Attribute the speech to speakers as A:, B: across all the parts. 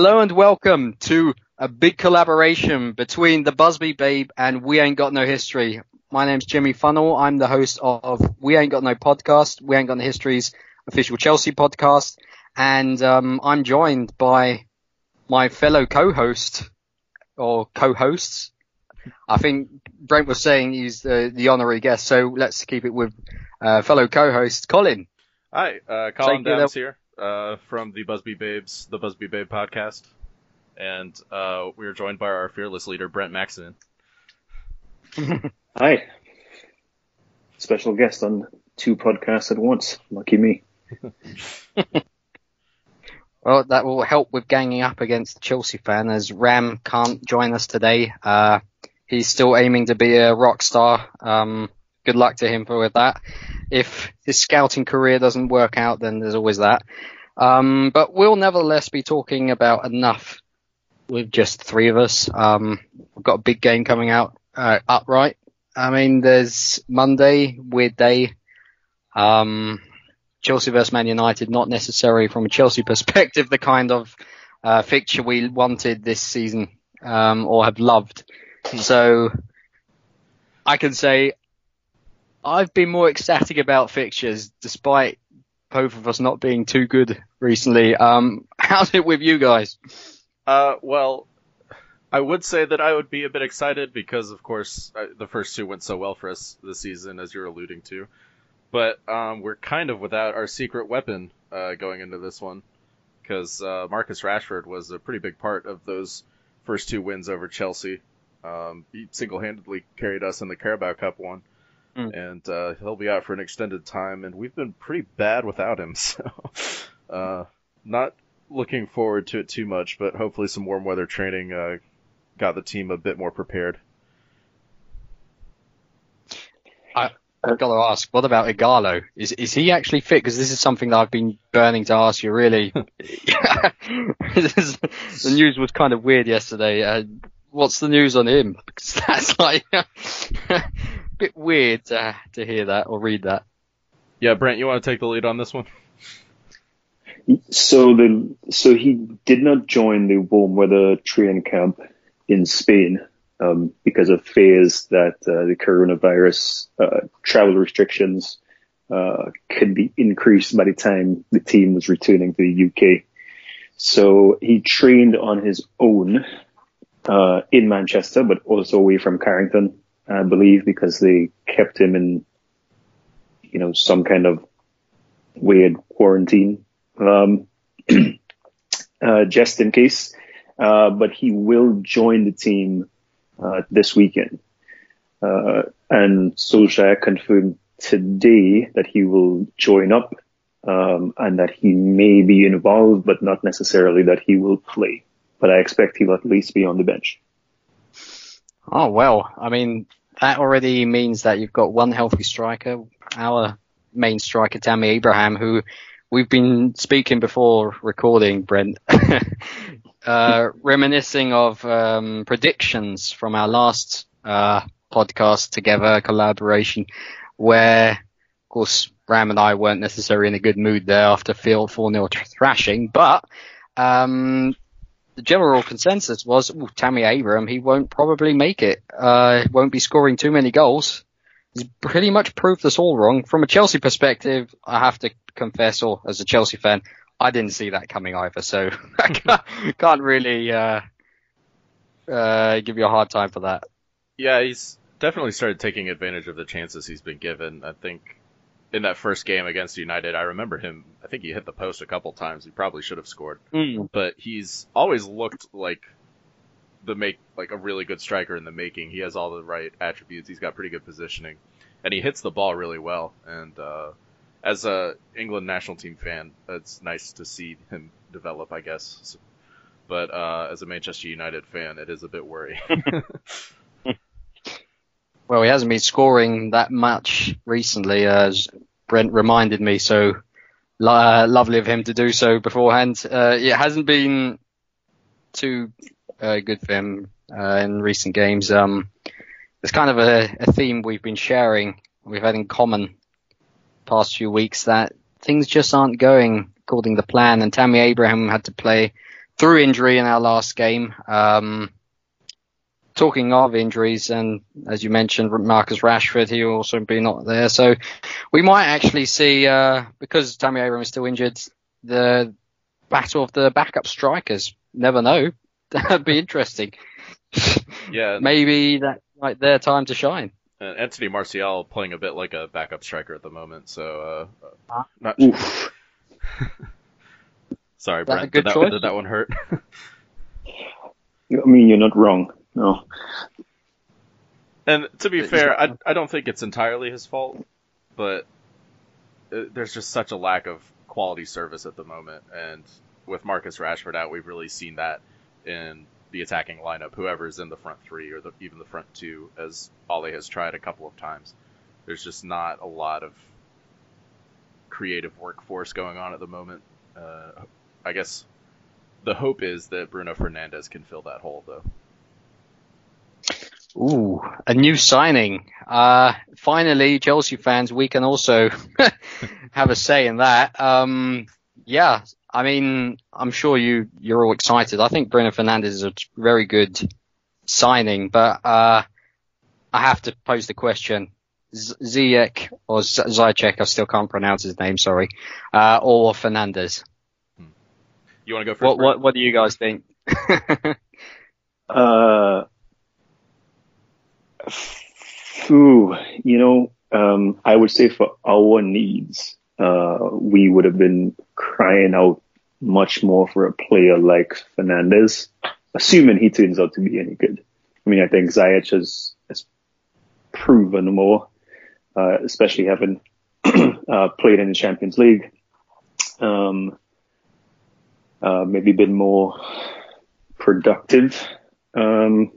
A: Hello and welcome to a big collaboration between the Busby Babe and We Ain't Got No History. My name's Jimmy Funnell. I'm the host of We Ain't Got No Podcast, We Ain't Got No History's official Chelsea podcast. And um, I'm joined by my fellow co-host or co-hosts. I think Brent was saying he's the, the honorary guest, so let's keep it with uh, fellow co-host Colin.
B: Hi, uh, Colin Downs here uh, from the Busby Babes, the Busby Babe podcast, and uh, we are joined by our fearless leader Brent Maximin.
C: Hi, special guest on two podcasts at once. Lucky me.
A: well, that will help with ganging up against the Chelsea fan as Ram can't join us today. Uh, he's still aiming to be a rock star. Um, good luck to him for with that. If his scouting career doesn't work out, then there's always that. Um, but we'll nevertheless be talking about enough with just three of us. Um, we've got a big game coming out uh, upright. I mean, there's Monday, weird day. Um, Chelsea versus Man United, not necessarily from a Chelsea perspective, the kind of uh, fixture we wanted this season um, or have loved. So I can say I've been more ecstatic about fixtures, despite both of us not being too good recently. Um, how's it with you guys?
B: Uh, well, I would say that I would be a bit excited because, of course, uh, the first two went so well for us this season, as you're alluding to. But um, we're kind of without our secret weapon uh, going into this one because uh, Marcus Rashford was a pretty big part of those first two wins over Chelsea. Um, he single-handedly carried us in the Carabao Cup one mm. and uh, he'll be out for an extended time. And we've been pretty bad without him, so uh, not looking forward to it too much. But hopefully, some warm weather training uh, got the team a bit more prepared.
A: I, I've got to ask, what about Ighalo? Is is he actually fit? Because this is something that I've been burning to ask you. Really, the news was kind of weird yesterday. Uh, what's the news on him? Because that's like bit weird to, to hear that or read that.
B: Yeah, Brent, you want to take the lead on this one?
C: So the so he did not join the warm weather training camp in Spain um, because of fears that uh, the coronavirus uh, travel restrictions uh, could be increased by the time the team was returning to the UK. So he trained on his own uh, in Manchester, but also away from Carrington I believe, because they kept him in, you know, some kind of weird quarantine, um, uh, just in case. Uh, but he will join the team uh, this weekend. Uh, and Solskjaer confirmed today that he will join up um, and that he may be involved, but not necessarily that he will play. But I expect he'll at least be on the bench.
A: Oh well, I mean, that already means that you've got one healthy striker, our main striker Tammy Abraham, who we've been speaking before recording, Brent, uh, reminiscing of um, predictions from our last uh, podcast together, collaboration, where, of course, Ram and I weren't necessarily in a good mood there after 4-0 thrashing, but um, the general consensus was ooh, Tammy Abraham, he won't probably make it. Uh, won't be scoring too many goals. He's pretty much proved us all wrong. From a Chelsea perspective, I have to confess, or as a Chelsea fan, I didn't see that coming either. So I can't, can't really uh, uh, give you a hard time for that.
B: Yeah, he's definitely started taking advantage of the chances he's been given. I think in that first game against United, I remember him. I think he hit the post a couple times. He probably should have scored, mm. but he's always looked like the make like a really good striker in the making. He has all the right attributes. He's got pretty good positioning, and he hits the ball really well. And uh, as a England national team fan, it's nice to see him develop, I guess. But uh, as a Manchester United fan, it is a bit worrying.
A: Well, he hasn't been scoring that much recently, as Brent reminded me. So uh, lovely of him to do so beforehand. Uh, it hasn't been too uh, good for him uh, in recent games. Um, it's kind of a, a, theme we've been sharing, we've had in common past few weeks that things just aren't going according to plan. And Tammy Abraham had to play through injury in our last game. Um, talking of injuries, and as you mentioned, Marcus Rashford, he will also be not there. So we might actually see, uh, because Tammy Abraham is still injured, the battle of the backup strikers. Never know. That'd be interesting.
B: Yeah,
A: Maybe that like their time to shine.
B: and Anthony Martial playing a bit like a backup striker at the moment. So, uh,
A: Ah.
B: not
C: Oof.
B: sorry,
A: that
B: Brent. Did that, did that one hurt?
C: I mean, you're not wrong. No.
B: And to be fair, I I don't think it's entirely his fault, but uh, there's just such a lack of quality service at the moment, and with Marcus Rashford out, we've really seen that in the attacking lineup. Whoever's in the front three or the, even the front two, as Ole has tried a couple of times, there's just not a lot of creative workforce going on at the moment. Uh, I guess the hope is that Bruno Fernandes can fill that hole, though.
A: Ooh, a new signing. Uh, finally, Chelsea fans, we can also have a say in that. Um, yeah, I mean, I'm sure you, you're all excited. I think Bruno Fernandes is a very good signing, but, uh, I have to pose the question. Z- Ziyech or Z- Ziyech, I still can't pronounce his name, sorry, uh, or Fernandes.
B: You want to go first?
A: What, what, what do you guys think?
C: Uh, phew, you know, um, I would say for our needs, uh, we would have been crying out much more for a player like Fernandes, assuming he turns out to be any good. I mean, I think Ziyech has, has proven more, uh, especially having uh, played in the Champions League. Um, uh, maybe been more productive um,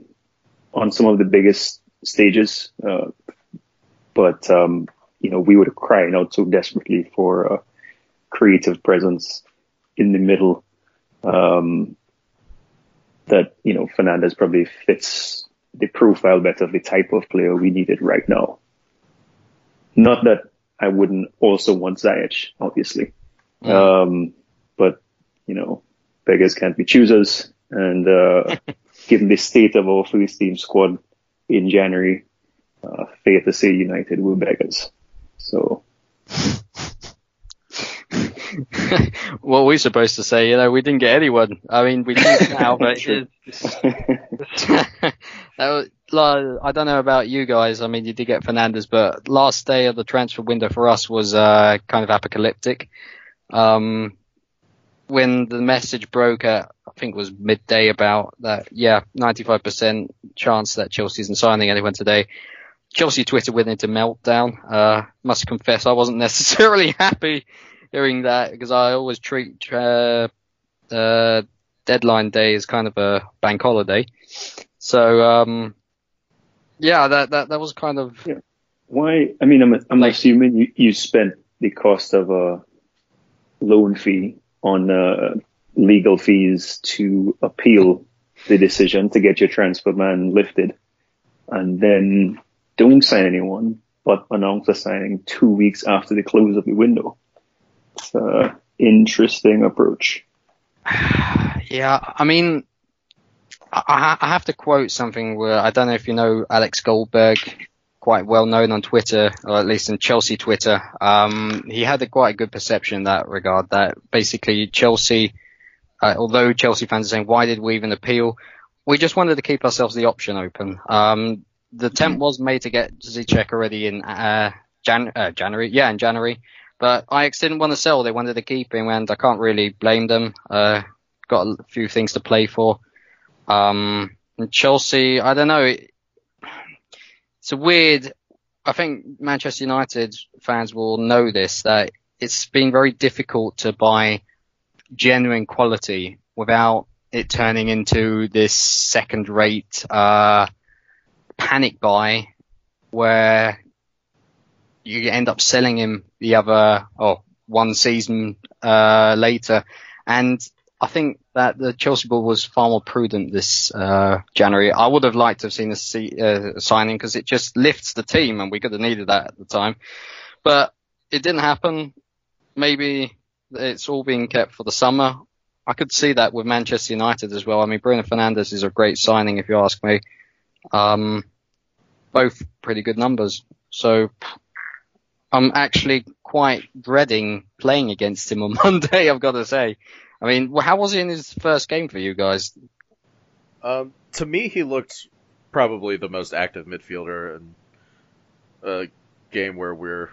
C: on some of the biggest stages. Uh, but, um, you know, we were crying out so desperately for a creative presence in the middle um, that, you know, Fernandes probably fits the profile better of the type of player we needed right now. Not that I wouldn't also want Ziyech, obviously. Um, but, you know, beggars can't be choosers. And, uh, given the state of our first team squad in January, uh, say United were beggars. So,
A: what we supposed to say? You know, we didn't get anyone. I mean, we did now, but was, I don't know about you guys. I mean, you did get Fernandes, but last day of the transfer window for us was uh, kind of apocalyptic. Um, when the message broke at, I think it was midday about that, yeah, 95% chance that Chelsea isn't signing anyone today. Chelsea Twitter went into meltdown. Uh, must confess I wasn't necessarily happy hearing that because I always treat, uh, uh, deadline day as kind of a bank holiday. So, um, yeah, that, that, that was kind of,
C: why? I mean, I'm, I'm
A: Like-
C: assuming you, you spent the cost of a loan fee on, uh, legal fees to appeal the decision to get your transfer ban lifted and then don't sign anyone, but announce a signing two weeks after the close of the window. It's an interesting approach.
A: yeah, I mean, I have to quote something where I don't know if you know Alex Goldberg, quite well known on Twitter, or at least in Chelsea Twitter. Um, he had a quite a good perception in that regard that basically Chelsea, uh, although Chelsea fans are saying, why did we even appeal? We just wanted to keep ourselves the option open. Um, the attempt was made to get Ziyech already in, uh, Jan- uh, January, yeah, in January. But Ajax didn't want to sell. They wanted to keep him, and I can't really blame them. Uh, got a few things to play for. Um, Chelsea, I don't know. It's a weird. I think Manchester United fans will know this that it's been very difficult to buy genuine quality without it turning into this second-rate uh, panic buy where you end up selling him the other oh one season uh, later, and I think that the Chelsea ball was far more prudent this uh, January. I would have liked to have seen a see, uh, signing because it just lifts the team, and we could have needed that at the time. But it didn't happen. Maybe it's all being kept for the summer. I could see that with Manchester United as well. I mean, Bruno Fernandes is a great signing, if you ask me. Um, both pretty good numbers. So I'm actually quite dreading playing against him on Monday. I've got to say. I mean, how was he in his first game for you guys?
B: Um, to me, he looked probably the most active midfielder in a game where we're.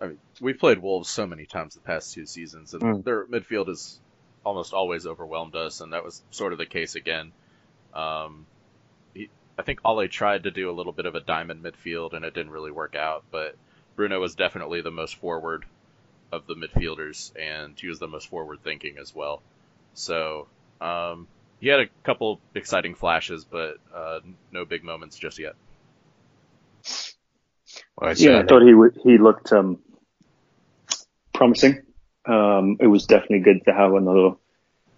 B: I mean, we've played Wolves so many times the past two seasons, and mm. their midfield has almost always overwhelmed us, and that was sort of the case again. Um, he, I think Ole tried to do a little bit of a diamond midfield, and it didn't really work out. But Bruno was definitely the most forward of the midfielders, and he was the most forward thinking as well. So um, he had a couple exciting flashes, but uh, no big moments just yet.
C: Well, yeah, I thought he w- he looked um, promising. Um, it was definitely good to have another,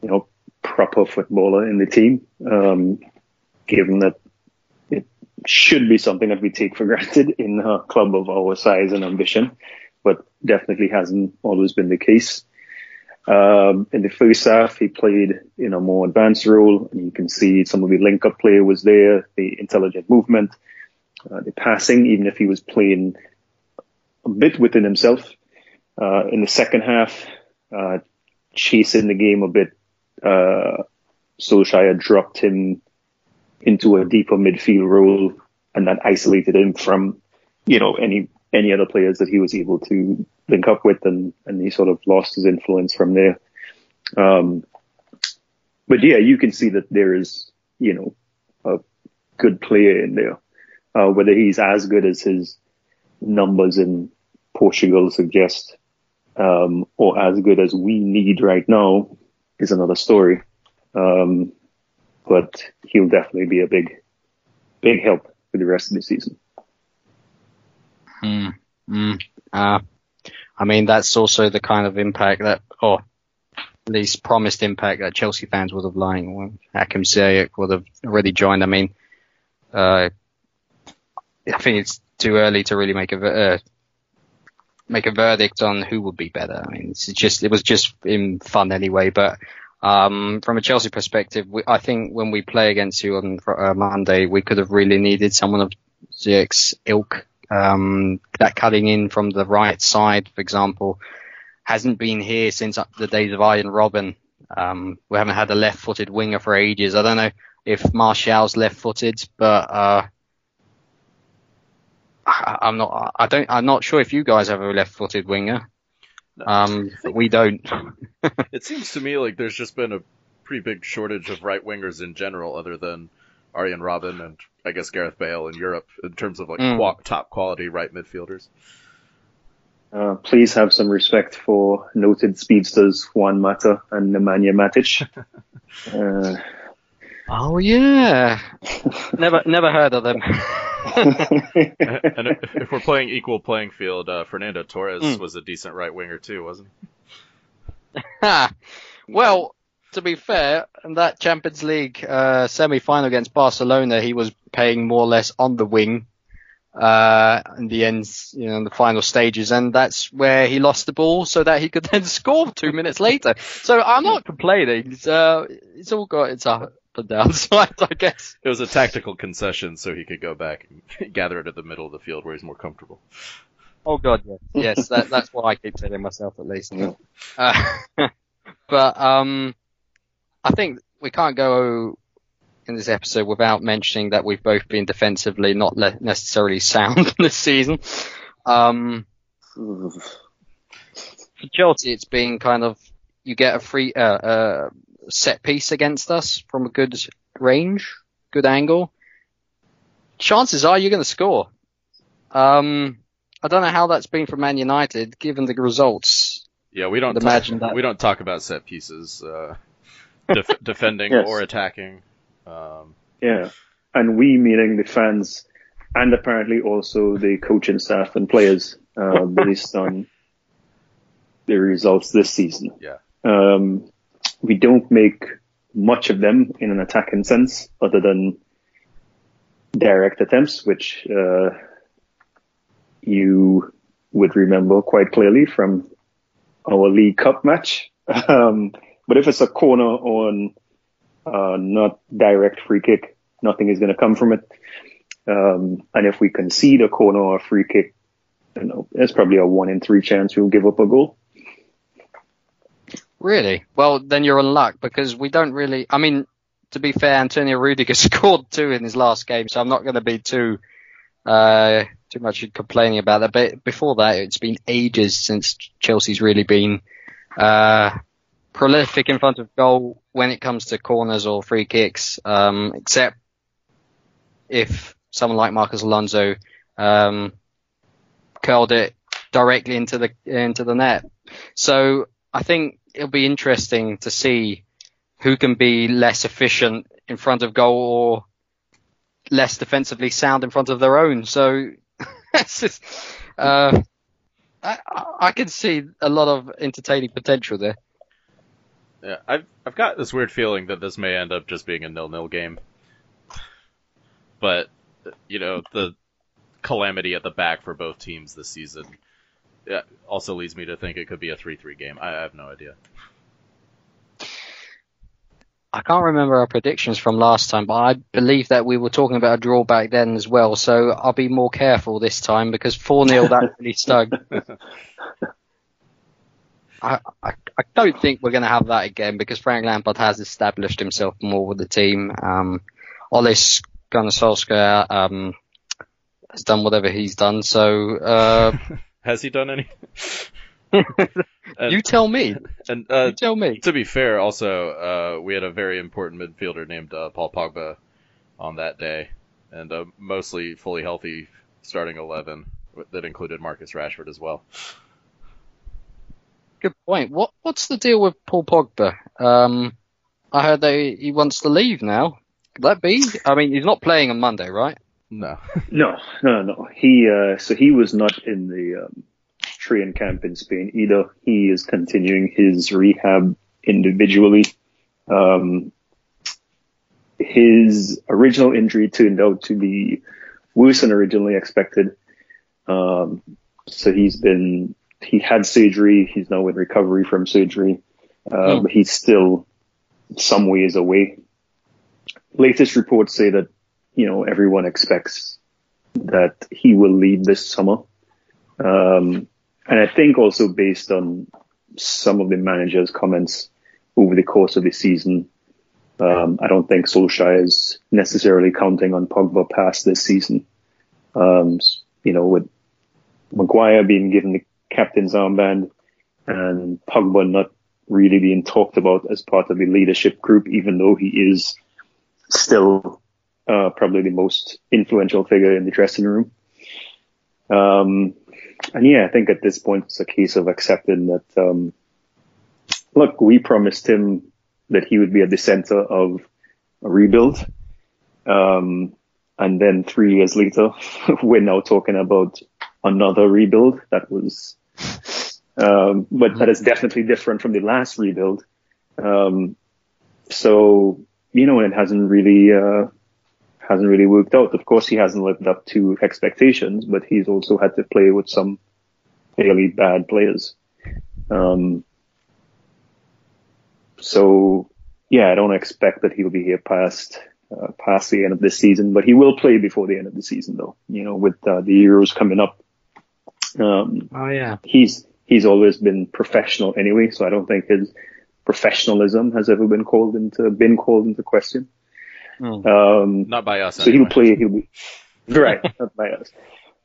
C: you know, proper footballer in the team. Um, given that it should be something that we take for granted in a club of our size and ambition, but definitely hasn't always been the case. Um, in the first half, he played in a more advanced role, and you can see some of the link-up play was there, the intelligent movement, uh, the passing, even if he was playing a bit within himself. Uh, in the second half, uh, chasing the game a bit, uh, Solskjaer dropped him into a deeper midfield role, and that isolated him from, you know, any any other players that he was able to link up with, and and he sort of lost his influence from there. Um, but yeah, you can see that there is, you know, a good player in there. Uh, whether he's as good as his numbers in Portugal suggest, um, or as good as we need right now is another story. Um, but he'll definitely be a big, big help for the rest of the season.
A: Mm, mm, uh, I mean, that's also the kind of impact that, or at least promised impact that Chelsea fans would have liked when Hakim Ziyech would have already joined. I mean, uh, I think it's too early to really make a uh, make a verdict on who would be better. I mean, it's just it was just in fun anyway. But um, from a Chelsea perspective, we, I think when we play against you on uh, Monday, we could have really needed someone of Ziyech's ilk um, that cutting in from the right side, for example, hasn't been here since the days of Arjen Robben. Um, we haven't had a left-footed winger for ages. I don't know if Martial's left-footed, but uh, I'm not. I don't. I'm not sure if you guys have a left-footed winger. Um, we don't.
B: it seems to me like there's just been a pretty big shortage of right wingers in general, other than Arjen Robben and I guess Gareth Bale in Europe in terms of like mm. qu- top quality right midfielders.
C: Uh, please have some respect for noted speedsters Juan Mata and Nemanja Matic.
A: uh, oh yeah, never never heard of them.
B: and if we're playing equal playing field, uh, Fernando Torres mm. was a decent right winger too, wasn't
A: he? well, to be fair, in that Champions League uh, semi-final against Barcelona, he was playing more or less on the wing uh, in the end, you know, in the final stages, and that's where he lost the ball so that he could then score two minutes later. So I'm not complaining. It's, uh, it's all got its up and downside, I guess.
B: It was a tactical concession so he could go back and gather it at the middle of the field where he's more comfortable.
A: Oh god, yes, yes, that, that's what I keep telling myself at least. Uh, but um, I think we can't go in this episode without mentioning that we've both been defensively not le- necessarily sound this season. Um, for Chelsea, it's been kind of you get a free uh, uh, set piece against us from a good range, good angle. Chances are you're going to score. Um, I don't know how that's been for Man United, given the results.
B: Yeah, we don't imagine talk, that. we don't talk about set pieces. Uh, def- defending yes. or attacking. Um,
C: yeah, and we meaning the fans, and apparently also the coaching staff and players, uh, based on the results this season.
B: Yeah.
C: Um, we don't make much of them in an attacking sense, other than direct attempts, which uh, you would remember quite clearly from our League Cup match. Um, But if it's a corner on uh, not direct free kick, nothing is going to come from it. Um, and if we concede a corner or a free kick, you know, there's probably a one in three chance we'll give up a goal.
A: Really? Well, then you're in luck because we don't really. I mean, to be fair, Antonio Rudiger scored two in his last game, so I'm not going to be too uh, too much complaining about that. But before that, it's been ages since Chelsea's really been uh, prolific in front of goal when it comes to corners or free kicks, um, except if someone like Marcos Alonso um, curled it directly into the into the net. So I think it'll be interesting to see who can be less efficient in front of goal or less defensively sound in front of their own. So just, uh, I, I can see a lot of entertaining potential there.
B: Yeah, I've I've got this weird feeling that this may end up just being a nil-nil game. But you know, the calamity at the back for both teams this season also leads me to think it could be a 3-3 game. I have no idea.
A: I can't remember our predictions from last time, but I believe that we were talking about a draw back then as well. So I'll be more careful this time because 4 0 that really stung. I, I, I don't think we're going to have that again because Frank Lampard has established himself more with the team. Um, Ole Gunnar Solskjaer um, has done whatever he's done. So uh,
B: has he done any?
A: and, you tell me.
B: And uh,
A: you tell me.
B: To be fair, also uh, we had a very important midfielder named uh, Paul Pogba on that day, and a mostly fully healthy starting eleven that included Marcus Rashford as well.
A: Good point. What what's the deal with Paul Pogba? Um, I heard that he wants to leave now. Could that be? I mean, he's not playing on Monday, right?
B: No.
C: no, no, no. He uh, so he was not in the um, training camp in Spain either. He is continuing his rehab individually. Um, his original injury turned out to be worse than originally expected. Um, so he's been he had surgery. He's now in recovery from surgery, uh, mm. he's still some ways away. Latest reports say that you know, everyone expects that he will leave this summer. Um, and I think also based on some of the manager's comments over the course of the season, um, I don't think Solskjaer is necessarily counting on Pogba past this season. Um, you know, with Maguire being given the captain's armband and Pogba not really being talked about as part of the leadership group, even though he is still uh, probably the most influential figure in the dressing room. Um, and yeah, I think at this point it's a case of accepting that, um, look, we promised him that he would be at the center of a rebuild. Um, and then three years later, we're now talking about another rebuild that was, um, but that is definitely different from the last rebuild. Um, so, you know, it hasn't really, uh, hasn't really worked out. Of course, he hasn't lived up to expectations, but he's also had to play with some fairly bad players. Um, so yeah, I don't expect that he'll be here past uh, past the end of this season, but he will play before the end of the season, though. You know, with uh, the Euros coming up.
A: Um, oh yeah.
C: He's he's always been professional anyway, so I don't think his professionalism has ever been called into been called into question.
B: Mm. Um, not by us.
C: So anyway. he'll play. He'll be right. not by us.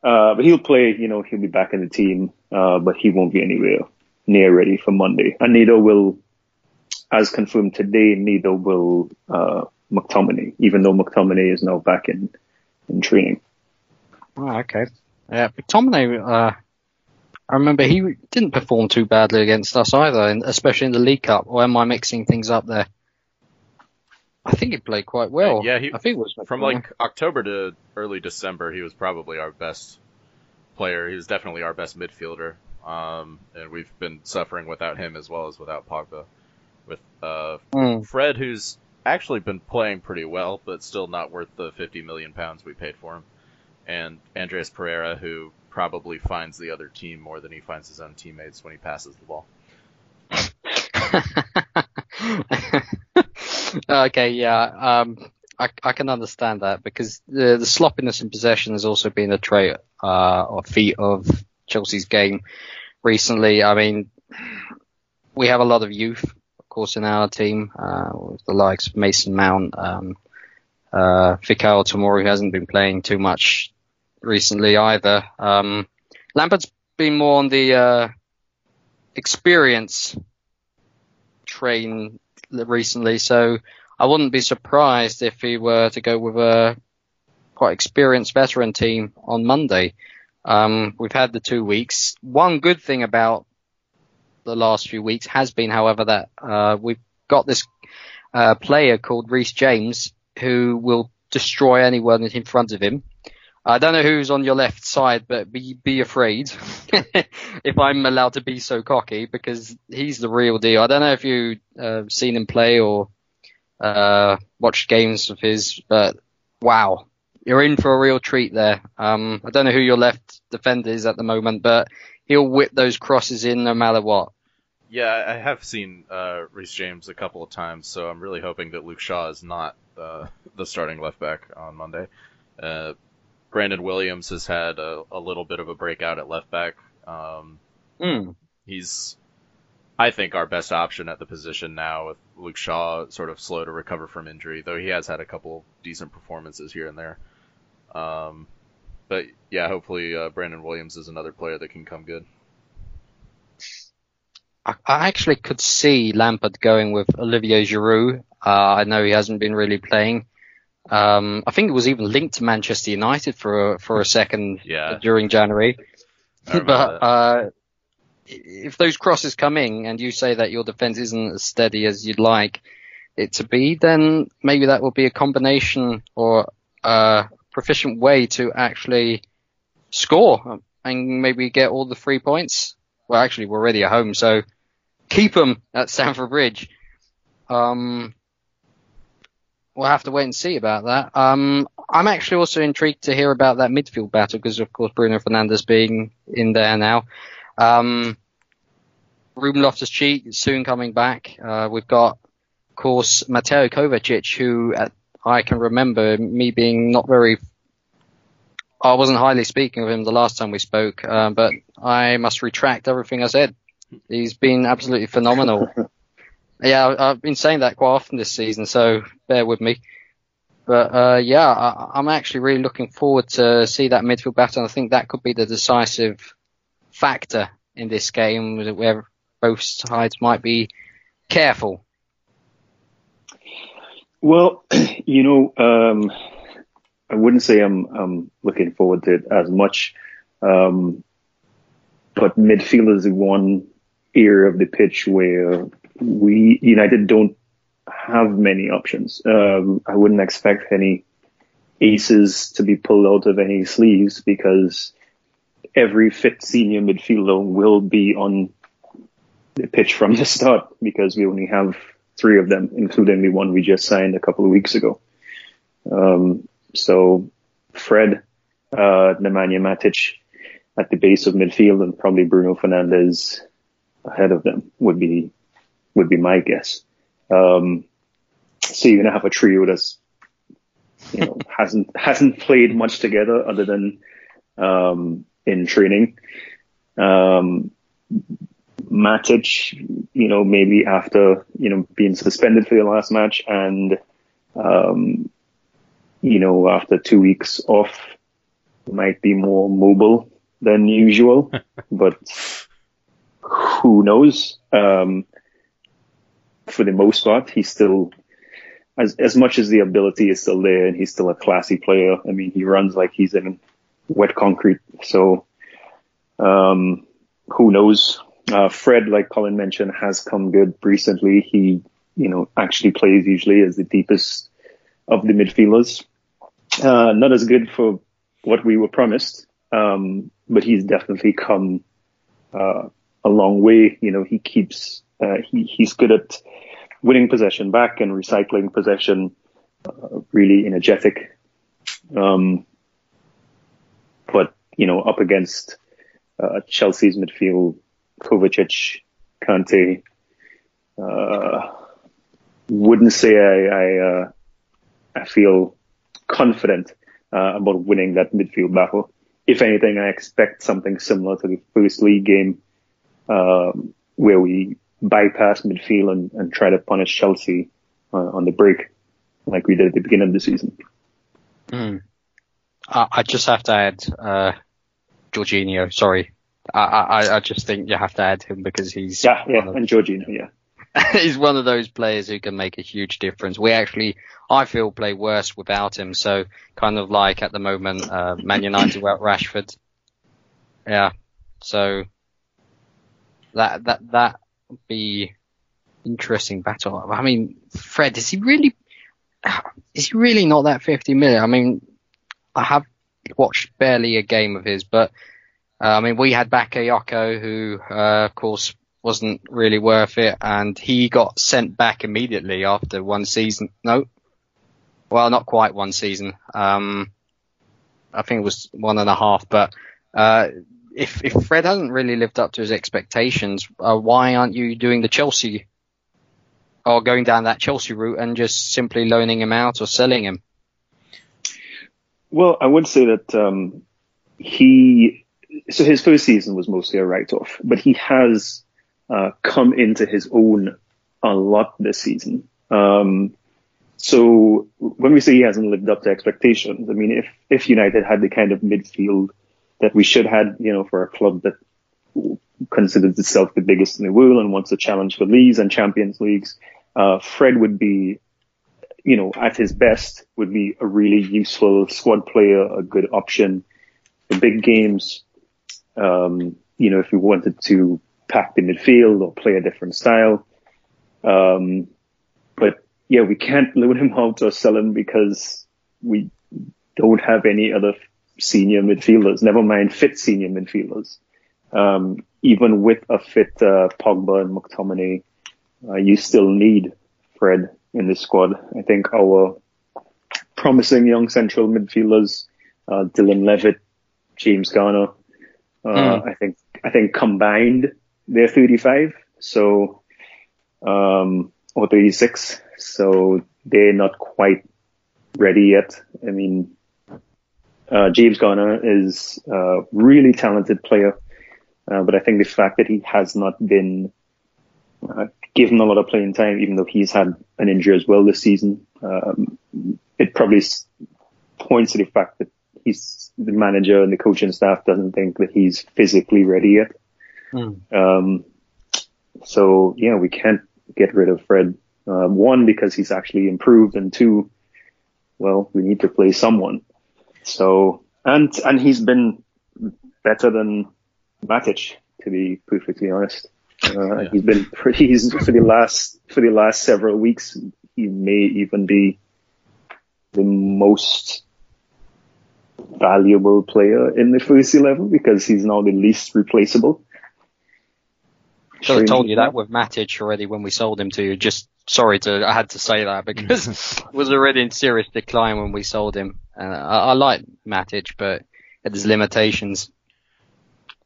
C: Uh, but he'll play. You know, he'll be back in the team. Uh, but he won't be anywhere near ready for Monday. And neither will, as confirmed today, neither will uh, McTominay. Even though McTominay is now back in in training.
A: Oh, okay. Yeah, McTominay. Uh, I remember he didn't perform too badly against us either, especially in the League Cup. Or am I mixing things up there? I think he played quite well.
B: Yeah, he,
A: I think it was
B: from like October to early December. He was probably our best player. He was definitely our best midfielder. Um, and we've been suffering without him as well as without Pogba. With uh, mm. Fred, who's actually been playing pretty well, but still not worth the 50 million pounds we paid for him. And Andreas Pereira, who probably finds the other team more than he finds his own teammates when he passes the ball.
A: okay, yeah. Um, I, I can understand that because the, the sloppiness in possession has also been a trait uh, or feat of Chelsea's game recently. I mean, we have a lot of youth, of course, in our team, uh, the likes of Mason Mount, um, uh, Fikayo Tomori, who hasn't been playing too much recently either. Um, Lampard's been more on the uh, experience train recently, so I wouldn't be surprised if he were to go with a quite experienced veteran team on Monday. Um, we've had the two weeks. One good thing about the last few weeks has been, however, that uh, we've got this uh, player called Reece James who will destroy anyone in front of him. I don't know who's on your left side, but be be afraid if I'm allowed to be so cocky because he's the real deal. I don't know if you uh, seen him play or uh, watched games of his, but wow, you're in for a real treat there. Um, I don't know who your left defender is at the moment, but he'll whip those crosses in no matter what.
B: Yeah, I have seen uh, Reece James a couple of times, so I'm really hoping that Luke Shaw is not uh, the starting left back on Monday. Uh, Brandon Williams has had a, a, little bit of a breakout at left back. Um,
A: mm.
B: He's, I think, our best option at the position now with Luke Shaw sort of slow to recover from injury, though he has had a couple decent performances here and there. Um, but yeah, hopefully uh, Brandon Williams is another player that can come good.
A: I, actually could see Lampard going with Olivier Giroud. Uh, I know he hasn't been really playing. Um, I think it was even linked to Manchester United for a, for a second
B: yeah.
A: during January. But uh, if those crosses come in and you say that your defense isn't as steady as you'd like it to be, then maybe that will be a combination or a proficient way to actually score and maybe get all the three points. Well, actually, we're already at home, so keep them at Stamford Bridge. Um, we'll have to wait and see about that. Um, I'm actually also intrigued to hear about that midfield battle because, of course, Bruno Fernandes being in there now. Um, Ruben Loftus-Cheek soon coming back. Uh, we've got, of course, Mateo Kovacic, who at, I can remember me being not very. I wasn't highly speaking of him the last time we spoke, uh, but I must retract everything I said. He's been absolutely phenomenal. Yeah, I've been saying that quite often this season, so bear with me. But uh, yeah, I, am actually really looking forward to see that midfield battle. I think that could be the decisive factor in this game, where both sides might be careful.
C: Well, you know, um, I wouldn't say I'm, I'm looking forward to it as much, um, but midfield is the one area of the pitch where we United don't have many options. Um, I wouldn't expect any aces to be pulled out of any sleeves because every fit senior midfielder will be on the pitch from the start because we only have three of them, including the one we just signed a couple of weeks ago. Um, so Fred, uh, Nemanja Matic at the base of midfield and probably Bruno Fernandes ahead of them would be would be my guess. Um, so you're gonna have a trio that's you know hasn't hasn't played much together other than um, in training. Um, Matic, you know, maybe after you know being suspended for the last match and um, you know after two weeks off, might be more mobile than usual, but who knows? Um, for the most part, he's still as as much as the ability is still there, and he's still a classy player. I mean, he runs like he's in wet concrete. So, um, who knows? Uh, Fred, like Colin mentioned, has come good recently. He, you know, actually plays usually as the deepest of the midfielders. Uh, not as good for what we were promised, um, but he's definitely come uh, a long way. You know, he keeps uh, he, he's good at winning possession back and recycling possession, uh, really energetic. Um, but, you know, up against uh, Chelsea's midfield, Kovacic, Kante, uh, wouldn't say I I, uh, I feel confident uh, about winning that midfield battle. If anything, I expect something similar to the first league game, um, where we bypass midfield and, and try to punish Chelsea uh, on the break, like we did at the beginning of the season.
A: Mm. I, I just have to add, uh, Jorginho. Sorry, I, I, I just think you have to add him because he's
C: yeah, yeah, of, and Jorginho, yeah.
A: he's one of those players who can make a huge difference. We actually, I feel, play worse without him. So kind of like at the moment, uh, Man United without Rashford. Yeah. So that that that be interesting battle. I mean, Fred, is he really? Is he really not that 50 million? I mean, I have watched barely a game of his, but uh, I mean, we had Bakayoko, who, uh, of course, wasn't really worth it, and he got sent back immediately after one season. No, well, not quite one season. Um, I think it was one and a half. But uh, if if Fred hasn't really lived up to his expectations, uh, why aren't you doing the Chelsea or going down that Chelsea route and just simply loaning him out or selling him?
C: Well, I would say that um, he so his first season was mostly a write-off, but he has uh, come into his own a lot this season. Um, so when we say he hasn't lived up to expectations, I mean, if, if United had the kind of midfield that we should have, you know, for a club that considers itself the biggest in the world and wants to challenge for leagues and Champions Leagues, uh, Fred would be you know, at his best would be a really useful squad player, a good option for big games. Um, you know, if we wanted to pack the midfield or play a different style. Um, but yeah, we can't loan him out or sell him because we don't have any other senior midfielders, never mind fit senior midfielders. Um, even with a fit, uh, Pogba and McTominay, uh, you still need Fred in this squad. I think our promising young central midfielders, uh, Dylan Levitt, James Garner, uh, mm. I think, I think combined they're 35. So, um, or 36. So they're not quite ready yet. I mean, uh, James Garner is a really talented player. Uh, but I think the fact that he has not been uh, given a lot of playing time, even though he's had an injury as well this season. Um, it probably points to the fact that he's the manager and the coaching staff doesn't think that he's physically ready yet. Mm. Um, so yeah, we can't get rid of Fred. Uh, one because he's actually improved, and two, well, we need to play someone. So and and he's been better than Matic, to be perfectly honest. Uh, yeah. He's been pretty he's, for the last for the last several weeks. He may even be the most valuable player in the first eleven because he's now the least replaceable.
A: Should have told you that with Matic already when we sold him to you. Just sorry to I had to say that because it was already in serious decline when we sold him. Uh, I, I like Matic, but there's limitations.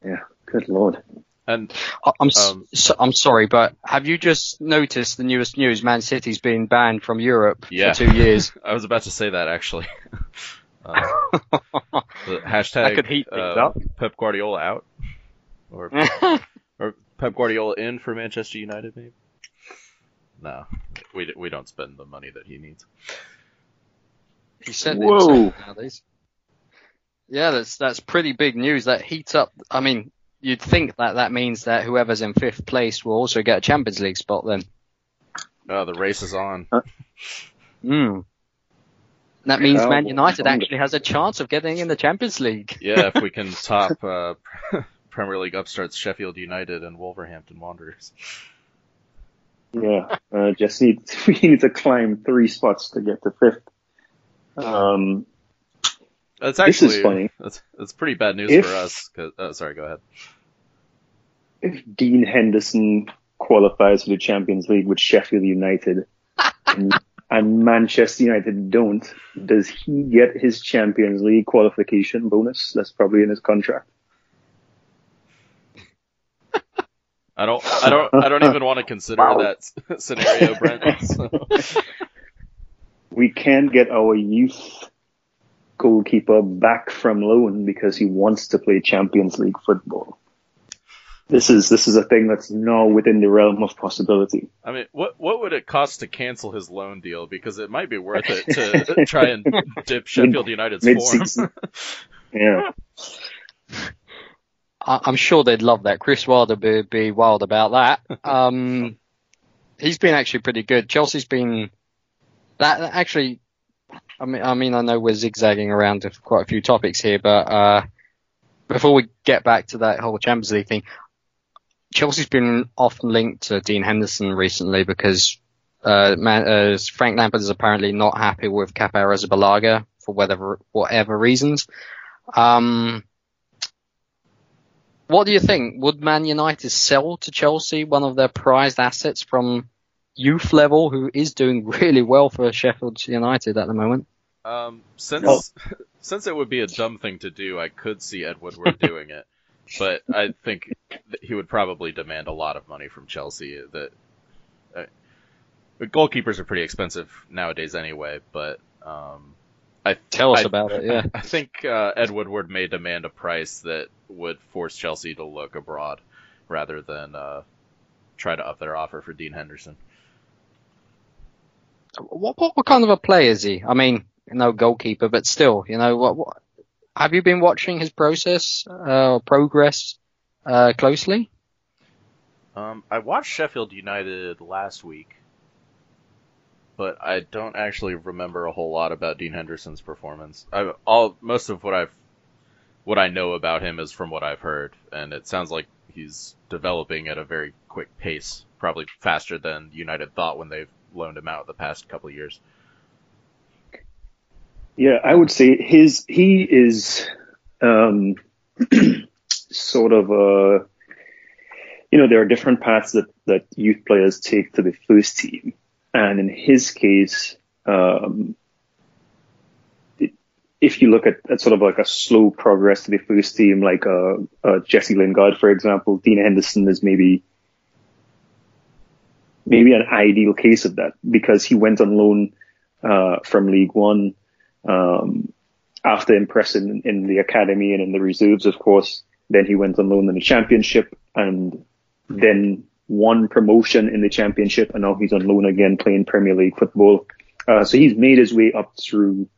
C: Yeah, good lord.
B: And
A: I'm um, so, I'm sorry, but have you just noticed the newest news? Man City's been banned from Europe yeah. for two years.
B: I was about to say that actually. uh, hashtag
A: I could heat things uh, up.
B: Pep Guardiola out, or or Pep Guardiola in for Manchester United, maybe. No, we we don't spend the money that he needs.
A: He said Whoa. nowadays. Yeah, that's that's pretty big news. That heats up. I mean, you'd think that that means that whoever's in fifth place will also get a Champions League spot then.
B: Oh, the race is on.
A: Hmm. That means Man United actually has a chance of getting in the Champions League.
B: yeah, if we can top uh, Premier League upstarts Sheffield United and Wolverhampton Wanderers.
C: Yeah, uh, just need we need to climb three spots to get to fifth. Um,
B: that's actually this is funny. That's that's pretty bad news if, for us. Oh, sorry, go ahead.
C: If Dean Henderson qualifies for the Champions League with Sheffield United, and, and Manchester United don't, does he get his Champions League qualification bonus? That's probably in his contract.
B: I don't, I don't, I don't even want to consider wow. that scenario, Brent. So.
C: We can't get our youth goalkeeper back from loan because he wants to play Champions League football. This is this is a thing that's now within the realm of possibility.
B: I mean, what what would it cost to cancel his loan deal? Because it might be worth it to try and dip Sheffield United's form.
C: yeah.
A: I'm sure they'd love that. Chris Wilder would be, be wild about that. Um, he's been actually pretty good. Chelsea's been that actually. I mean, I mean, I know we're zigzagging around quite a few topics here, but uh, before we get back to that whole Champions League thing, Chelsea's been often linked to Dean Henderson recently because uh, man, uh, Frank Lampard is apparently not happy with Kepa Arrizabalaga for whatever whatever reasons. Um, what do you think? Would Man United sell to Chelsea one of their prized assets from youth level who is doing really well for Sheffield United at the moment?
B: Um, since oh. since it would be a dumb thing to do, I could see Ed Woodward doing it, but I think he would probably demand a lot of money from Chelsea. That uh, goalkeepers are pretty expensive nowadays anyway, but um, I
A: tell us
B: I,
A: about it. Yeah,
B: I think uh, Ed Woodward may demand a price that would force Chelsea to look abroad rather than uh, try to up their offer for Dean Henderson.
A: What, what, what kind of a player is he? I mean, no goalkeeper, but still, you know, what, what have you been watching his process, uh, progress, uh, closely?
B: Um, I watched Sheffield United last week, but I don't actually remember a whole lot about Dean Henderson's performance. I all most of what I've what I know about him is from what I've heard, and it sounds like he's developing at a very quick pace, probably faster than United thought when they've loaned him out the past couple years.
C: Yeah, I would say his he is um, sort of a you know there are different paths that that youth players take to the first team, and in his case, um, if you look at, at, sort of like a slow progress to the first team, like uh, uh, Jesse Lingard, for example, Dean Henderson is maybe maybe an ideal case of that because he went on loan uh, from League One um, after impressing in the academy and in the reserves, of course. Then he went on loan in the Championship and then won promotion in the championship, and now he's on loan again playing Premier League football. Uh, so he's made his way up through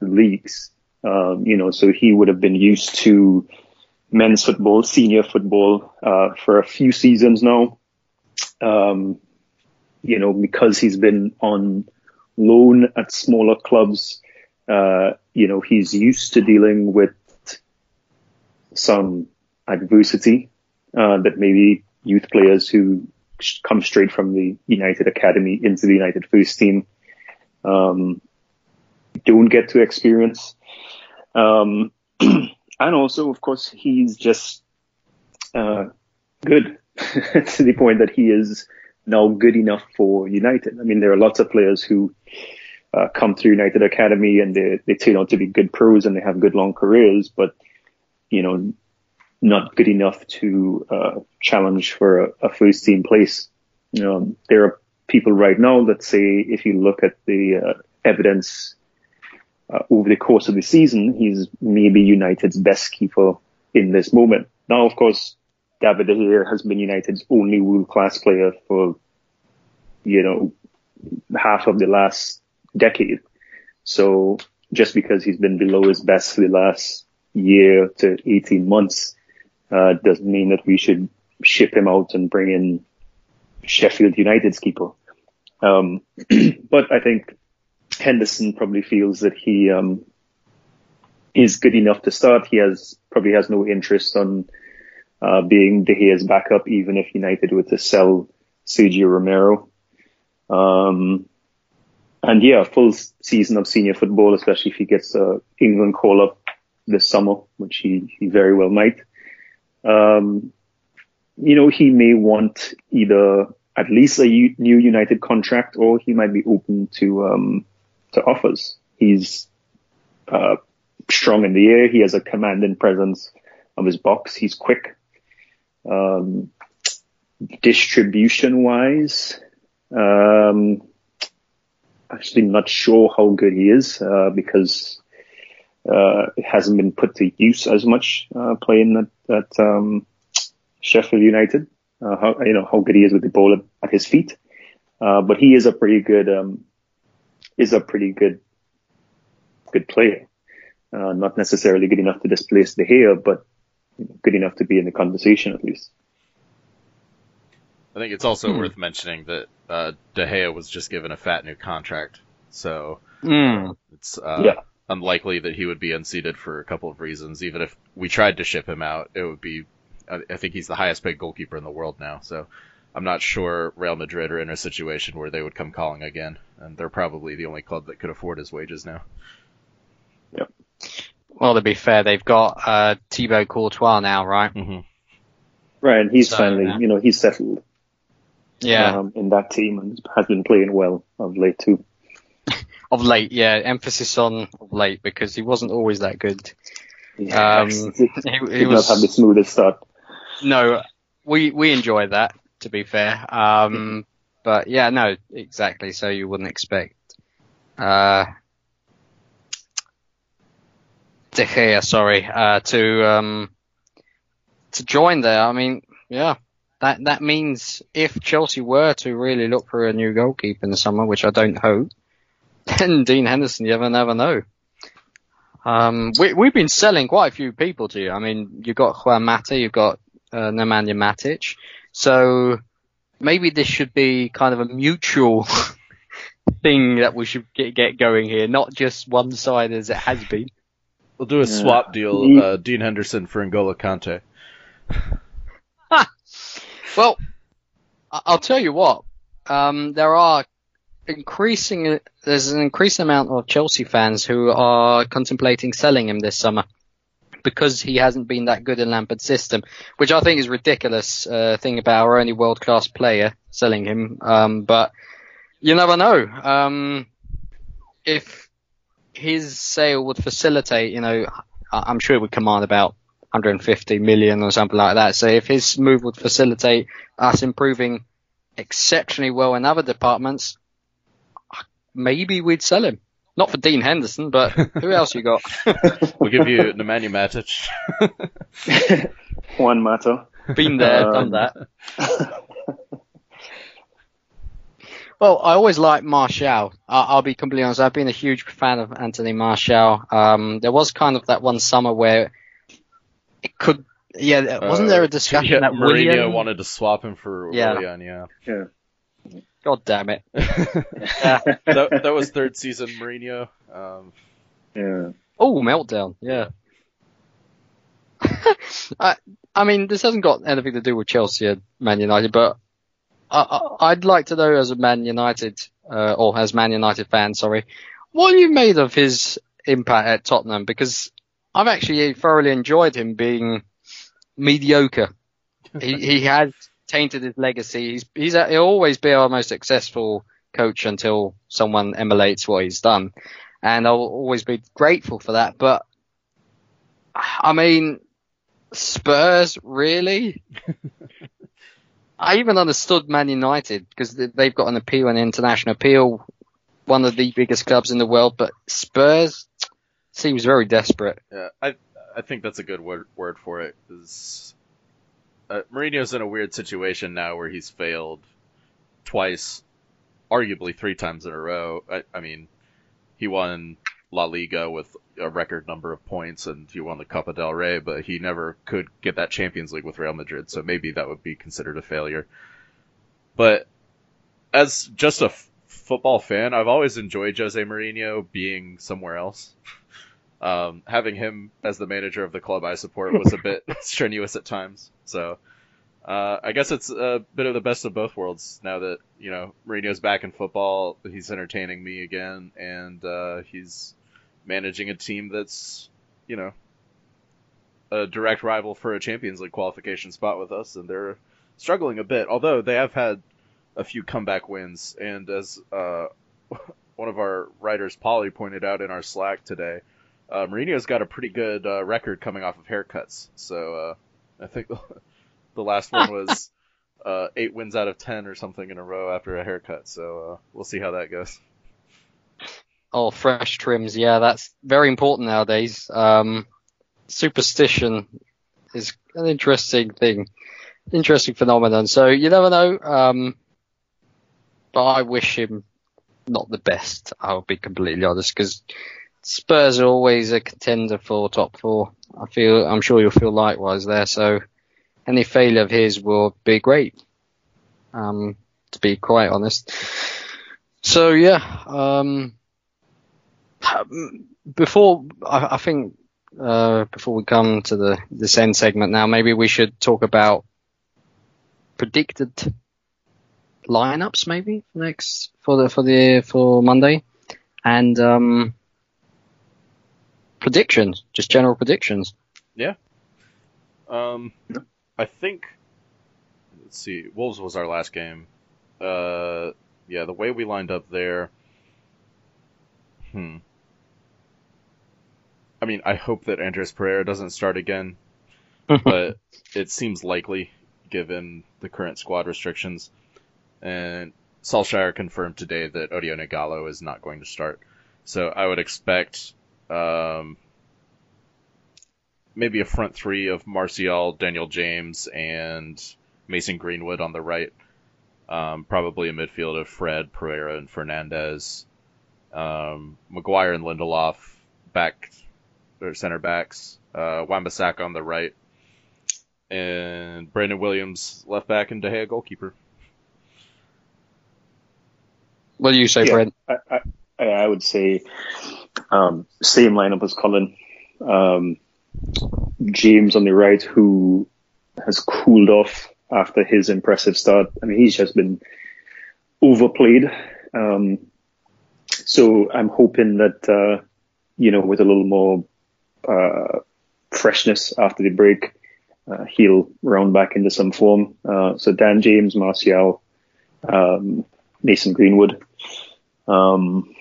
C: the leagues. Um, you know, so he would have been used to men's football, senior football uh, for a few seasons now. Um, you know, because he's been on loan at smaller clubs, uh, you know, he's used to dealing with some adversity uh, that maybe youth players who come straight from the United Academy into the United first team um, don't get to experience. Um, and also, of course, he's just uh, good to the point that he is now good enough for United. I mean, there are lots of players who uh, come through United Academy and they, they turn out to be good pros and they have good long careers, but you know, not good enough to uh, challenge for a, a, first team place. Um, there are people right now that say if you look at the uh, evidence uh, over the course of the season, he's maybe United's best keeper in this moment. Now, of course, David De Gea has been United's only world class player for, you know, half of the last decade. So just because he's been below his best for the last year to 18 months, uh, doesn't mean that we should ship him out and bring in Sheffield United's keeper. Um, but I think Henderson probably feels that he, um, is good enough to start. He has, probably has no interest on, uh, being De Gea's backup, even if United were to sell Sergio Romero. Um, and yeah, full season of senior football, especially if he gets a England call up this summer, which he, he very well might um, you know, he may want either at least a U- new United contract or he might be open to, um, to offers. He's, uh, strong in the air. He has a commanding presence of his box. He's quick. Um, distribution wise, um, actually not sure how good he is uh, because uh, it hasn't been put to use as much uh, playing at, at um, Sheffield United. Uh, how you know how good he is with the ball at, his feet, uh, but he is a pretty good um, is a pretty good good player. Uh, not necessarily good enough to displace De Gea, but good enough to be in the conversation at least.
B: I think it's also
A: Hmm.
B: worth mentioning that uh, De Gea was just given a fat new contract, so
A: Mm.
B: it's uh,
C: Yeah.
B: unlikely that he would be unseated for a couple of reasons. Even if we tried to ship him out, it would be. I, I think he's the highest paid goalkeeper in the world now, so I'm not sure Real Madrid are in a situation where they would come calling again, and they're probably the only club that could afford his wages now.
A: Well, to be fair, they've got uh, Thibaut Courtois now, right?
B: Mm-hmm.
C: Right, and he's
A: So,
C: finally,
A: yeah.
C: you know, he's settled
A: Yeah,
C: um, in that team and has been playing well of late too.
A: of late. Yeah, emphasis on of late because he wasn't always that good.
C: Yeah,
A: Um,
C: he
A: He, he
C: did
A: was
C: not have the smoothest start.
A: no. We we enjoy that. To be fair, um, but yeah, no, exactly. So you wouldn't expect uh, De Gea, sorry, uh, to um, to join there. I mean, yeah, that that means if Chelsea were to really look for a new goalkeeper in the summer, which I don't hope, then Dean Henderson, you ever never know. Um, we, we've been selling quite a few people to you. I mean, you've got Juan Mata, you've got uh, Nemanja Matic. So maybe this should be kind of a mutual thing that we should get, get going here, not just one side as it has been.
B: We'll do a
C: Yeah.
B: swap deal: uh, Dean Henderson for N'Golo Kante.
A: Well, I- I'll tell you what. Um, there are increasing. There's an increasing amount of Chelsea fans who are contemplating selling him this summer because he hasn't been that good in Lampard's system, which I think is ridiculous. Uh, thing about our only world class player selling him. Um, but you never know. Um, if his sale would facilitate, you know, I- I'm sure it would command about 150 million or something like that. So if his move would facilitate us improving exceptionally well in other departments, maybe we'd sell him. Not for Dean Henderson, but who else you got?
B: We'll give you Nemanja Matic.
C: Juan Mata.
A: Been there,
C: Um,
A: done that. Well, I always like Martial. I- I'll be completely honest. I've been a huge fan of Anthony Martial. Um, there was kind of that one summer where it could, yeah, wasn't there a discussion
B: Uh, yeah,
A: that
B: Mourinho
A: Willian?
B: wanted to swap him for
A: Yeah.
B: Willian? Yeah.
C: Yeah.
A: God damn it!
B: that, that was third season Mourinho. Um,
C: Yeah.
A: Oh, meltdown. Yeah. I, I mean, this hasn't got anything to do with Chelsea and Man United, but I, I, I'd like to know as a Man United, uh, or as Man United fan, sorry, what you made of his impact at Tottenham? Because I've actually thoroughly enjoyed him being mediocre. he, he has tainted his legacy. He's, he's, he'll always be our most successful coach until someone emulates what he's done and I'll always be grateful for that. But I mean, Spurs really? I even understood Man United because they've got an appeal, an international appeal, one of the biggest clubs in the world. But Spurs seems very desperate.
B: yeah, I I think that's a good word word for it. Is uh, Mourinho's in a weird situation now where he's failed twice, arguably three times in a row. I, I mean, he won La Liga with a record number of points, and he won the Copa del Rey, but he never could get that Champions League with Real Madrid. So maybe that would be considered a failure. But as just a f- football fan, I've always enjoyed Jose Mourinho being somewhere else. Um, having him as the manager of the club I support was a bit strenuous at times. So uh, I guess it's a bit of the best of both worlds now that you know Mourinho's back in football. He's entertaining me again, and uh, he's managing a team that's you know a direct rival for a Champions League qualification spot with us, and they're struggling a bit. Although they have had a few comeback wins, and as uh, one of our writers, Polly, pointed out in our Slack today, uh, Mourinho's got a pretty good uh, record coming off of haircuts. So uh, I think the last one was uh, eight wins out of ten or something in a row after a haircut. So uh, we'll see how that goes.
A: Oh, fresh trims. Yeah, that's very important nowadays. Um, superstition is an interesting thing, interesting phenomenon. So you never know. Um, but I wish him not the best. I'll be completely honest because Spurs are always a contender for top four. I feel, I'm sure you'll feel likewise there. So any failure of his will be great. Um, to be quite honest. So yeah, um, before I, I think uh, before we come to the this end segment now, maybe we should talk about predicted lineups maybe for next for the for the for Monday and um, predictions, just general predictions.
B: Yeah. Um, I think. Let's see. Wolves was our last game. Uh, yeah, the way we lined up there. Hmm. I mean, I hope that Andreas Pereira doesn't start again, but it seems likely given the current squad restrictions. And Solskjaer confirmed today that Odion Ighalo is not going to start. So I would expect um, maybe a front three of Martial, Daniel James, and Mason Greenwood on the right. Um, probably a midfield of Fred, Pereira, and Fernandes. Um, Maguire and Lindelof back or center backs. Uh, Wan-Bissaka on the right, and Brandon Williams left back and De Gea goalkeeper.
A: What do you say,
C: Yeah,
A: Fred?
C: I, I, I would say um, same lineup as Colin. Um, James on the right, who has cooled off after his impressive start. I mean, he's just been overplayed. Um, so I'm hoping that, uh, you know, with a little more uh, freshness after the break, uh, he'll round back into some form. Uh, so Dan James, Martial, um, Mason Greenwood. Um,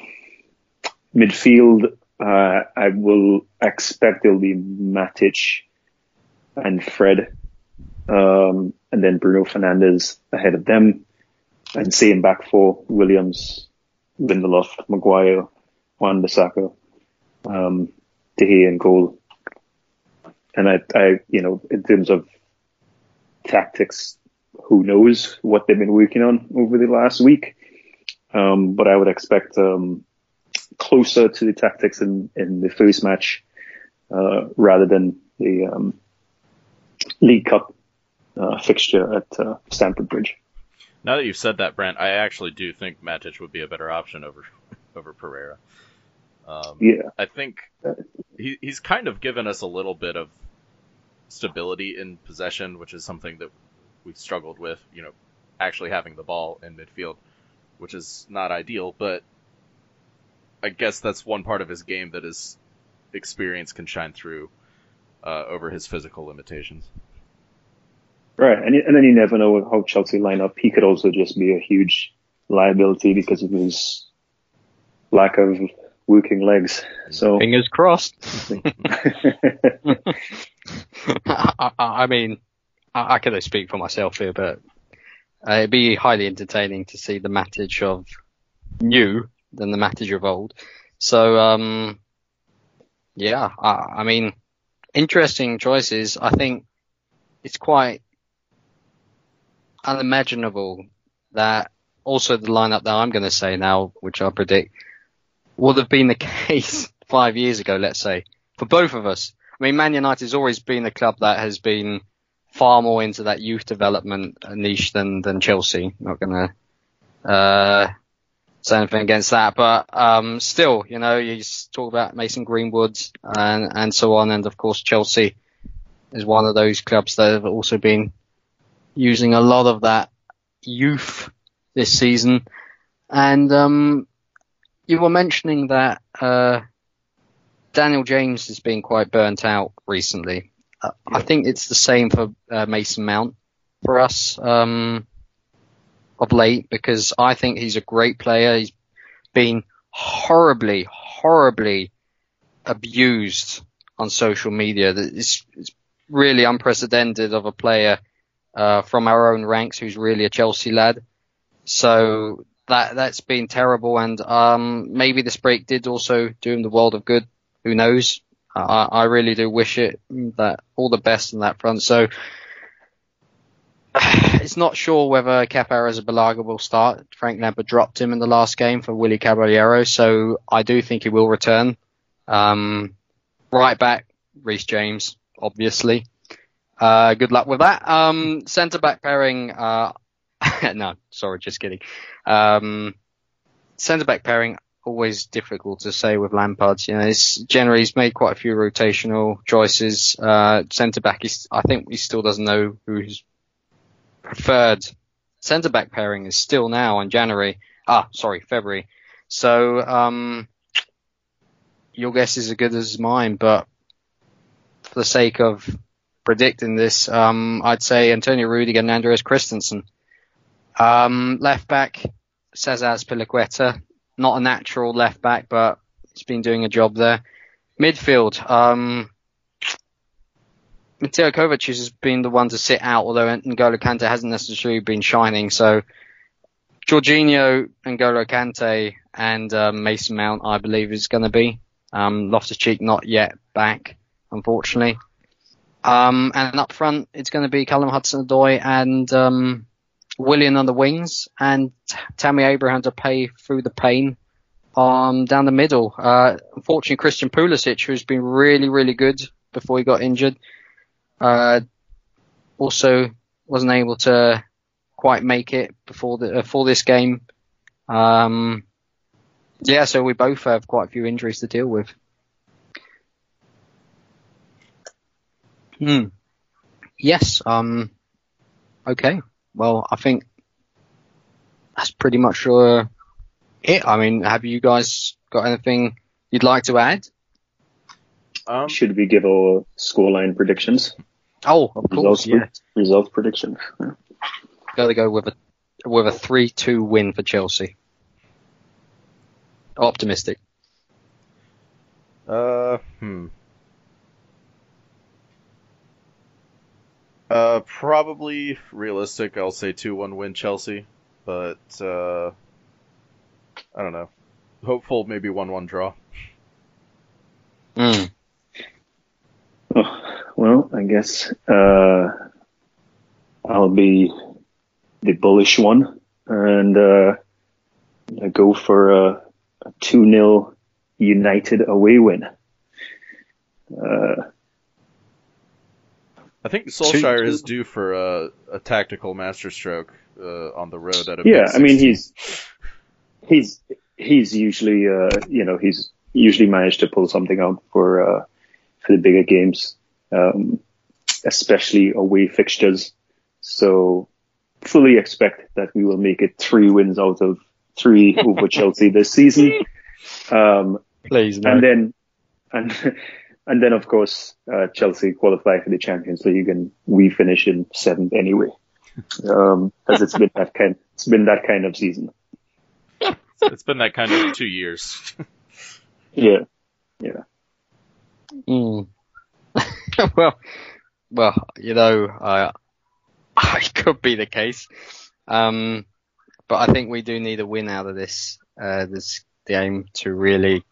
C: midfield, uh, I will expect it'll be Matic and Fred, um, and then Bruno Fernandes ahead of them, and same back four: Williams, Lindelof, Maguire, Wan-Bissaka, um, De and goal. And I, I, you know, in terms of tactics, who knows what they've been working on over the last week. Um, but I would expect, um, closer to the tactics in, in the first match, uh, rather than the, um, League Cup, uh, fixture at, uh, Stamford Bridge.
B: Now that you've said that, Brent, I actually do think Matic would be a better option over over Pereira. Um,
C: Yeah.
B: I think he, he's kind of given us a little bit of stability in possession, which is something that we struggled with, you know, actually having the ball in midfield, which is not ideal, but I guess that's one part of his game that his experience can shine through uh, over his physical limitations.
C: Right. And, and then you never know how Chelsea line up. He could also just be a huge liability because of his lack of working legs. So,
A: Fingers crossed. I, I mean, I, I can only speak for myself here, but uh, it'd be highly entertaining to see the Matic of new than the Matic of old. So, um, yeah, I, I mean, interesting choices. I think it's quite unimaginable that also the lineup that I'm going to say now, which I predict, would have been the case five years ago, let's say, for both of us. I mean, Man United has always been a club that has been far more into that youth development niche than, than Chelsea. Not gonna, uh, say anything against that, but, um, still, you know, you talk about Mason Greenwood and, and so on. And of course, Chelsea is one of those clubs that have also been using a lot of that youth this season. And, um, you were mentioning that, uh, Daniel James has been quite burnt out recently. Uh, I think it's the same for uh, Mason Mount for us um, of late because I think he's a great player. He's been horribly, horribly abused on social media. That It's, it's really unprecedented of a player uh, from our own ranks who's really a Chelsea lad. So that that's been terrible, and um, maybe this break did also do him the world of good. Who knows? I, I really do wish it that all the best on that front. So it's not sure whether Kepa Arrizabalaga will start. Frank Lampard dropped him in the last game for Willy Caballero, so I do think he will return. Um, right back, Reece James, obviously. Uh, good luck with that. Um, centre back pairing, uh, no, sorry, just kidding. Um, centre back pairing, always difficult to say with Lampard. You know, it's generally he's made quite a few rotational choices. Uh, centre back, I think he still doesn't know who his preferred centre back pairing is still now in January. Ah, sorry, February. So, um, your guess is as good as mine, but for the sake of predicting this, um, I'd say Antonio Rudiger and Andreas Christensen. Um, left back, Cesar Azpilicueta. Not a natural left back, but he's been doing a job there. Midfield, um, Mateo Kovacic has been the one to sit out, although N'Golo Kante hasn't necessarily been shining. So Jorginho, N'Golo Kante, and um, Mason Mount, I believe, is going to be. Um, Loftus Cheek not yet back, unfortunately. Um, and up front, it's going to be Callum Hudson-Odoi and um, Willian on the wings, and Tammy Abraham to pay through the pain um, down the middle. Uh, unfortunately, Christian Pulisic, who's been really, really good before he got injured, uh, also wasn't able to quite make it before the uh, for this game. Um, yeah, so we both have quite a few injuries to deal with. Hmm. Yes. Um. Okay. Well, I think that's pretty much uh, it. I mean, have you guys got anything you'd like to add?
C: Um, Should we give our scoreline predictions?
A: Oh, of course,
C: yeah. Result predictions. Yeah.
A: Got to go with a with a three-two win for Chelsea. Optimistic.
B: Uh, hmm. Uh, probably realistic. I'll say two-one win Chelsea, but uh, I don't know. Hopeful, maybe one-one draw.
A: Hmm.
C: Oh, well, I guess uh, I'll be the bullish one and uh, go for a, a 2 0 United away win. Uh,
B: I think Solskjaer two, is due for a, a tactical masterstroke uh, on the road at a
C: yeah. I mean, he's he's he's usually uh, you know he's usually managed to pull something out for uh, for the bigger games, um, especially away fixtures. So fully expect that we will make it three wins out of three over Chelsea this season. Um,
A: Please, no.
C: and then and and then of course uh, Chelsea qualify for the Champions League, and we finish in seventh anyway, um, as it's been that kind. It's been that kind of season.
B: It's been that kind of two years.
C: yeah, yeah.
A: Mm. well, well, you know, uh, it could be the case. Um, but I think we do need a win out of this, uh, this game to really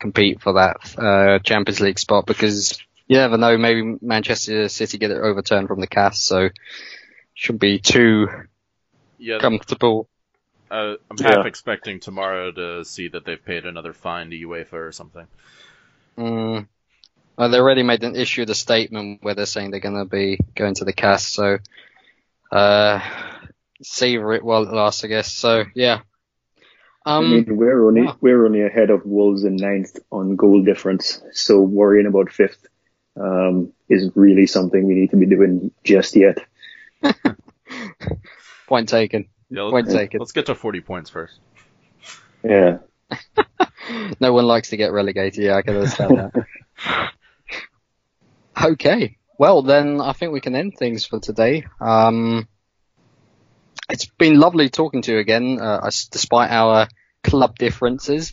A: compete for that, uh, Champions League spot because you never know, maybe Manchester City get it overturned from the CAS, so shouldn't be too yeah, comfortable.
B: Uh, I'm half yeah. expecting tomorrow to see that they've paid another fine to UEFA or something.
A: Mm. Well, they already made an issue a statement where they're saying they're going to be going to the CAS, so uh, savor it while it lasts, I guess. So yeah.
C: Um, I mean, we're only yeah. we're only ahead of Wolves in ninth on goal difference, so worrying about fifth um, is really something we need to be doing just yet.
A: Point taken.
B: Yeah,
A: Point taken.
B: Let's get to 40 points first.
C: Yeah.
A: no one likes to get relegated. Yeah, I can understand that. okay. Well, then I think we can end things for today. Um, it's been lovely talking to you again, uh, despite our club differences.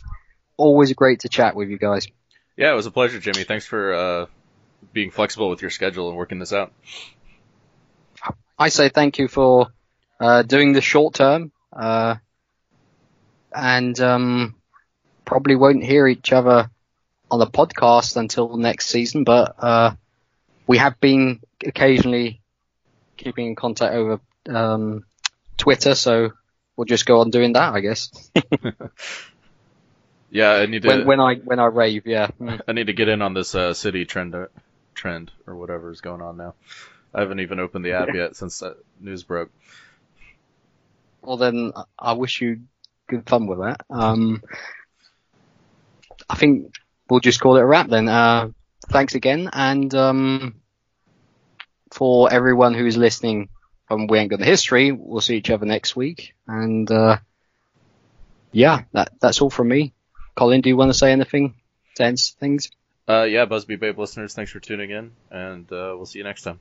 A: Always great to chat with you guys.
B: Yeah, it was a pleasure, Jimmy. Thanks for uh, being flexible with your schedule and working this out.
A: I say thank you for uh, doing the short term, uh, and um, probably won't hear each other on the podcast until next season, but uh, we have been occasionally keeping in contact over um, Twitter, so we'll just go on doing that, I guess.
B: Yeah, I need to.
A: when, when I when I rave, yeah. Mm.
B: I need to get in on this uh, city trend uh, trend or whatever is going on now. I haven't even opened the app yet since that news broke.
A: Well, then I wish you good fun with that. Um, I think we'll just call it a wrap then. Uh, thanks again, and um, for everyone who's listening from We Ain't Got the History, we'll see each other next week. And uh, yeah, that that's all from me. Colin, do you want to say anything? Tense things?
B: Uh, yeah, Busby Babe listeners, thanks for tuning in, and uh, we'll see you next time.